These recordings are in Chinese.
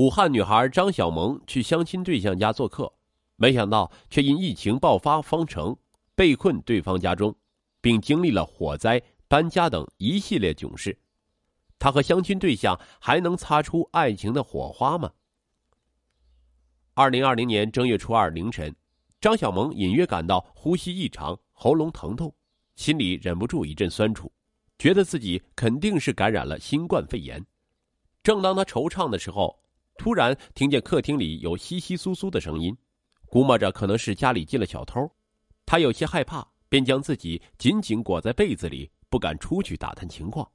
武汉女孩张小萌去相亲对象家做客，没想到却因疫情爆发方程，被困对方家中，并经历了火灾、搬家等一系列囧事。她和相亲对象还能擦出爱情的火花吗？二零二零年正月初二凌晨，张小萌隐约感到呼吸异常、喉咙疼痛，心里忍不住一阵酸楚，觉得自己肯定是感染了新冠肺炎。正当她惆怅的时候，突然听见客厅里有窸窸窣窣的声音，估摸着可能是家里进了小偷，他有些害怕，便将自己紧紧裹在被子里，不敢出去打探情况。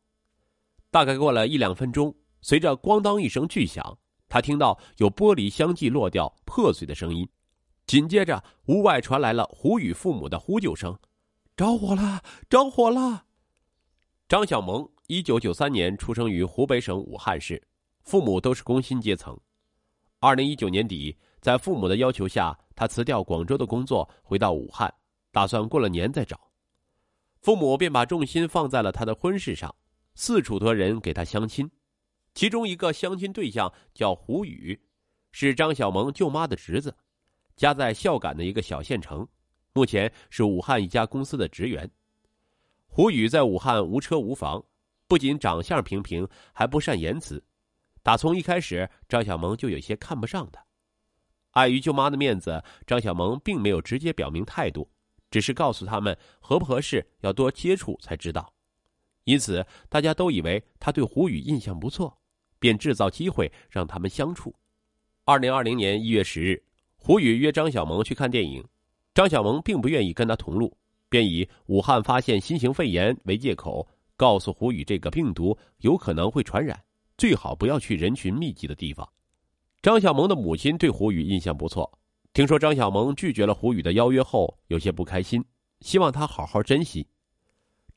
大概过了一两分钟，随着“咣当”一声巨响，他听到有玻璃相继落掉、破碎的声音，紧接着屋外传来了胡宇父母的呼救声：“着火了！着火了！”张小萌，一九九三年出生于湖北省武汉市。父母都是工薪阶层。二零一九年底，在父母的要求下，他辞掉广州的工作，回到武汉，打算过了年再找。父母便把重心放在了他的婚事上，四处托人给他相亲。其中一个相亲对象叫胡宇，是张小萌舅妈的侄子，家在孝感的一个小县城，目前是武汉一家公司的职员。胡宇在武汉无车无房，不仅长相平平，还不善言辞。打从一开始，张小萌就有些看不上他。碍于舅妈的面子，张小萌并没有直接表明态度，只是告诉他们合不合适要多接触才知道。因此，大家都以为他对胡宇印象不错，便制造机会让他们相处。二零二零年一月十日，胡宇约张小萌去看电影，张小萌并不愿意跟他同路，便以武汉发现新型肺炎为借口，告诉胡宇这个病毒有可能会传染。最好不要去人群密集的地方。张小萌的母亲对胡宇印象不错，听说张小萌拒绝了胡宇的邀约后，有些不开心，希望他好好珍惜。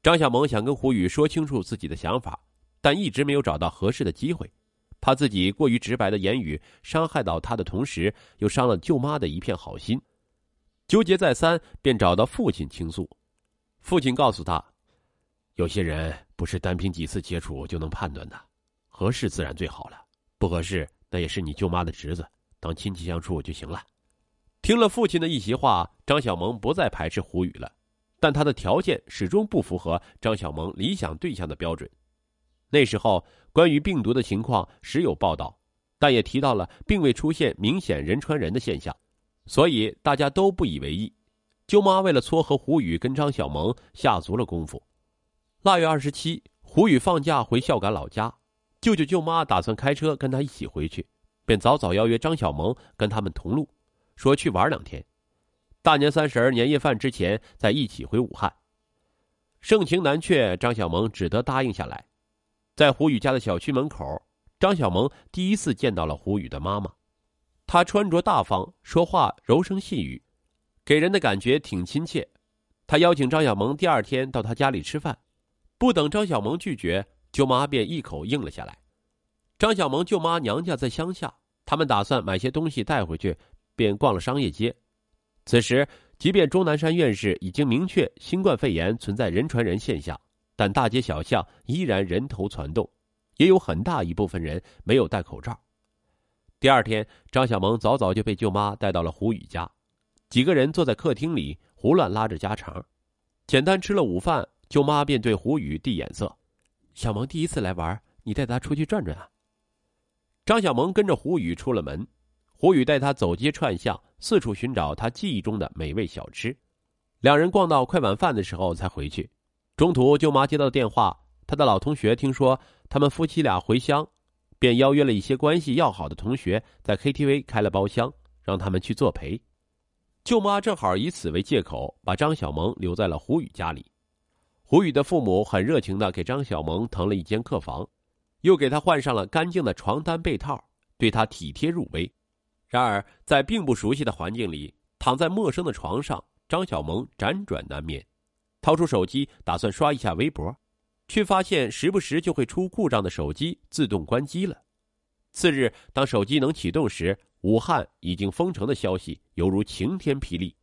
张小萌想跟胡宇说清楚自己的想法，但一直没有找到合适的机会，怕自己过于直白的言语伤害到他的同时，又伤了舅妈的一片好心。纠结再三，便找到父亲倾诉。父亲告诉他，有些人不是单凭几次接触就能判断的。合适自然最好了，不合适那也是你舅妈的侄子，当亲戚相处就行了。听了父亲的一席话，张小萌不再排斥胡宇了，但他的条件始终不符合张小萌理想对象的标准。那时候关于病毒的情况时有报道，但也提到了并未出现明显人传人的现象，所以大家都不以为意。舅妈为了撮合胡宇跟张小萌下足了功夫。腊月二十七，胡宇放假回孝感老家。舅舅舅妈打算开车跟他一起回去，便早早邀约张小萌跟他们同路，说去玩两天，大年三十年夜饭之前再一起回武汉。盛情难却，张小萌只得答应下来。在胡宇家的小区门口，张小萌第一次见到了胡宇的妈妈。她穿着大方，说话柔声细语，给人的感觉挺亲切。她邀请张小萌第二天到她家里吃饭，不等张小萌拒绝。舅妈便一口应了下来。张小萌舅妈娘家在乡下，他们打算买些东西带回去，便逛了商业街。此时，即便钟南山院士已经明确新冠肺炎存在人传人现象，但大街小巷依然人头攒动，也有很大一部分人没有戴口罩。第二天，张小萌早早就被舅妈带到了胡宇家，几个人坐在客厅里胡乱拉着家常，简单吃了午饭，舅妈便对胡宇递眼色。小萌第一次来玩，你带她出去转转啊。张小萌跟着胡宇出了门，胡宇带她走街串巷，四处寻找他记忆中的美味小吃。两人逛到快晚饭的时候才回去。中途，舅妈接到电话，他的老同学听说他们夫妻俩回乡，便邀约了一些关系要好的同学，在 KTV 开了包厢，让他们去作陪。舅妈正好以此为借口，把张小萌留在了胡宇家里。胡宇的父母很热情的给张小萌腾了一间客房，又给他换上了干净的床单被套，对他体贴入微。然而，在并不熟悉的环境里，躺在陌生的床上，张小萌辗转难眠。掏出手机打算刷一下微博，却发现时不时就会出故障的手机自动关机了。次日，当手机能启动时，武汉已经封城的消息犹如晴天霹雳。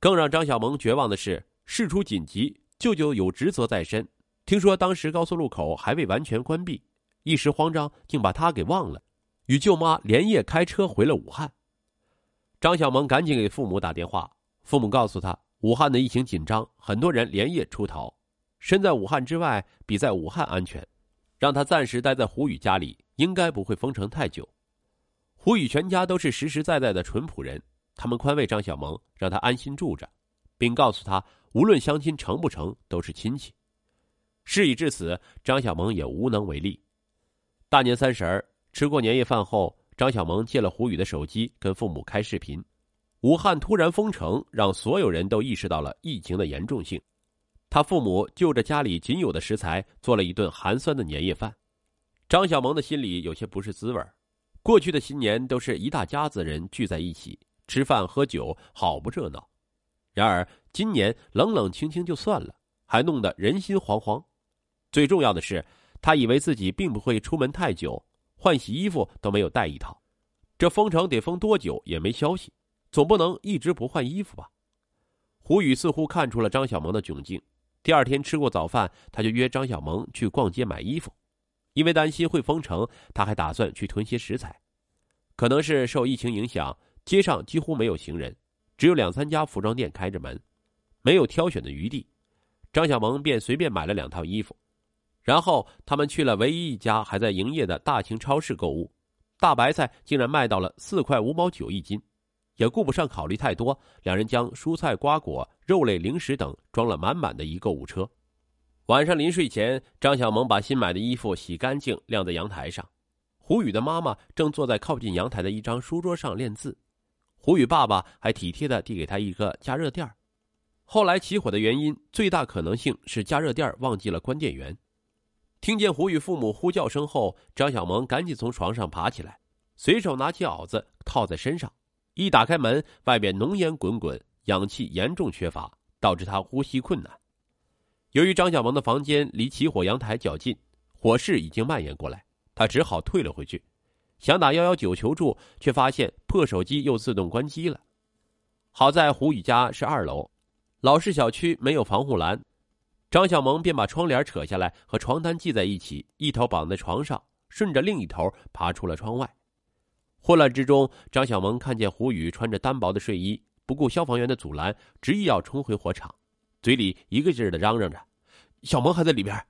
更让张小萌绝望的是，事出紧急。舅舅有职责在身，听说当时高速路口还未完全关闭，一时慌张竟把他给忘了。与舅妈连夜开车回了武汉。张小萌赶紧给父母打电话，父母告诉他，武汉的疫情紧张，很多人连夜出逃，身在武汉之外比在武汉安全，让他暂时待在胡宇家里，应该不会封城太久。胡宇全家都是实实在在的淳朴人，他们宽慰张小萌，让他安心住着，并告诉他，无论相亲成不成，都是亲戚。事已至此，张小萌也无能为力。大年三十儿吃过年夜饭后，张小萌借了胡宇的手机跟父母开视频。武汉突然封城，让所有人都意识到了疫情的严重性。他父母就着家里仅有的食材做了一顿寒酸的年夜饭。张小萌的心里有些不是滋味过去的新年都是一大家子人聚在一起吃饭喝酒，好不热闹。然而今年冷冷清清就算了，还弄得人心惶惶。最重要的是。他以为自己并不会出门太久，换洗衣服都没有带一套。这封城得封多久也没消息，总不能一直不换衣服吧？胡宇似乎看出了张小萌的窘境。第二天吃过早饭，他就约张小萌去逛街买衣服。因为担心会封城，他还打算去囤些食材。可能是受疫情影响，街上几乎没有行人，只有两三家服装店开着门，没有挑选的余地。张小萌便随便买了两套衣服。然后他们去了唯一一家还在营业的大型超市购物，大白菜竟然卖到了四块五毛九一斤，也顾不上考虑太多，两人将蔬菜、瓜果、肉类、零食等装了满满的一购物车。晚上临睡前，张小萌把新买的衣服洗干净晾在阳台上，胡宇的妈妈正坐在靠近阳台的一张书桌上练字，胡宇爸爸还体贴的递给他一个加热垫后来起火的原因，最大可能性是加热垫忘记了关电源。听见胡宇父母呼叫声后，张小萌赶紧从床上爬起来，随手拿起袄子套在身上。一打开门，外边浓烟滚滚，氧气严重缺乏，导致他呼吸困难。由于张小萌的房间离起火阳台较近，火势已经蔓延过来，他只好退了回去，想打幺幺九求助，却发现破手机又自动关机了。好在胡宇家是二楼，老式小区没有防护栏。张小萌便把窗帘扯下来，和床单系在一起，一头绑在床上，顺着另一头爬出了窗外。混乱之中，张小萌看见胡宇穿着单薄的睡衣，不顾消防员的阻拦，执意要冲回火场，嘴里一个劲儿的嚷嚷着：“小萌还在里边。”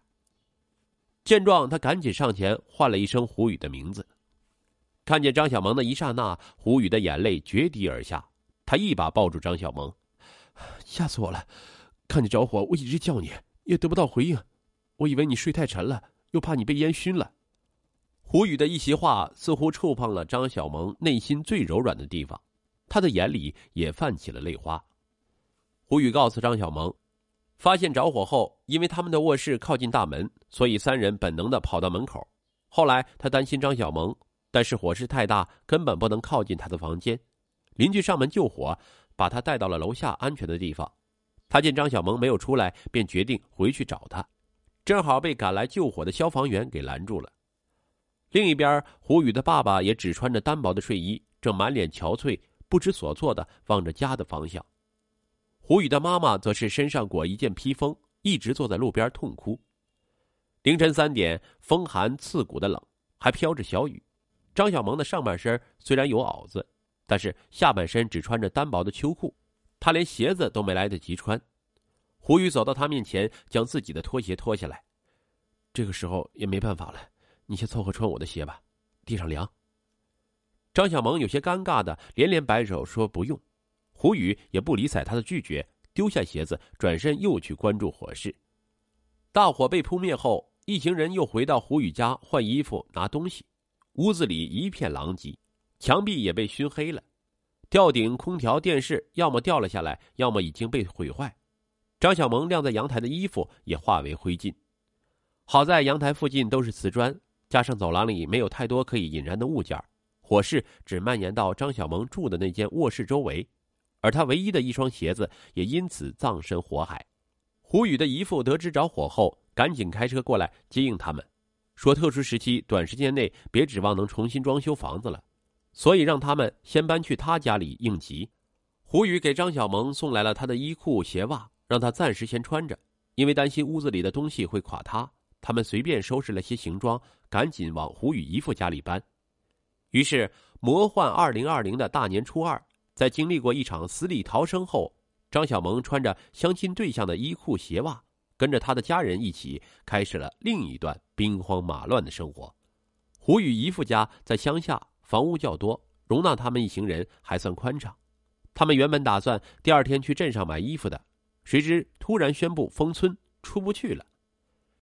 见状，他赶紧上前唤了一声胡宇的名字。看见张小萌的一刹那，胡宇的眼泪决堤而下，他一把抱住张小萌：“吓死我了！看你着火，我一直叫你。”也得不到回应，我以为你睡太沉了，又怕你被烟熏了。胡宇的一席话似乎触碰了张小萌内心最柔软的地方，他的眼里也泛起了泪花。胡宇告诉张小萌，发现着火后，因为他们的卧室靠近大门，所以三人本能的跑到门口。后来他担心张小萌，但是火势太大，根本不能靠近他的房间。邻居上门救火，把他带到了楼下安全的地方。他见张小萌没有出来，便决定回去找他，正好被赶来救火的消防员给拦住了。另一边，胡宇的爸爸也只穿着单薄的睡衣，正满脸憔悴、不知所措的望着家的方向。胡宇的妈妈则是身上裹一件披风，一直坐在路边痛哭。凌晨三点，风寒刺骨的冷，还飘着小雨。张小萌的上半身虽然有袄子，但是下半身只穿着单薄的秋裤。他连鞋子都没来得及穿，胡宇走到他面前，将自己的拖鞋脱下来。这个时候也没办法了，你先凑合穿我的鞋吧，地上凉。张小萌有些尴尬的连连摆手说不用，胡宇也不理睬他的拒绝，丢下鞋子，转身又去关注火势。大火被扑灭后，一行人又回到胡宇家换衣服、拿东西，屋子里一片狼藉，墙壁也被熏黑了。吊顶、空调、电视，要么掉了下来，要么已经被毁坏。张小萌晾在阳台的衣服也化为灰烬。好在阳台附近都是瓷砖，加上走廊里没有太多可以引燃的物件，火势只蔓延到张小萌住的那间卧室周围，而他唯一的一双鞋子也因此葬身火海。胡宇的姨父得知着火后，赶紧开车过来接应他们，说特殊时期短时间内别指望能重新装修房子了。所以让他们先搬去他家里应急。胡宇给张小萌送来了他的衣裤鞋袜，让他暂时先穿着，因为担心屋子里的东西会垮塌。他们随便收拾了些行装，赶紧往胡宇姨父家里搬。于是，魔幻二零二零的大年初二，在经历过一场死里逃生后，张小萌穿着相亲对象的衣裤鞋袜，跟着他的家人一起开始了另一段兵荒马乱的生活。胡雨姨父家在乡下，房屋较多，容纳他们一行人还算宽敞。他们原本打算第二天去镇上买衣服的，谁知突然宣布封村，出不去了。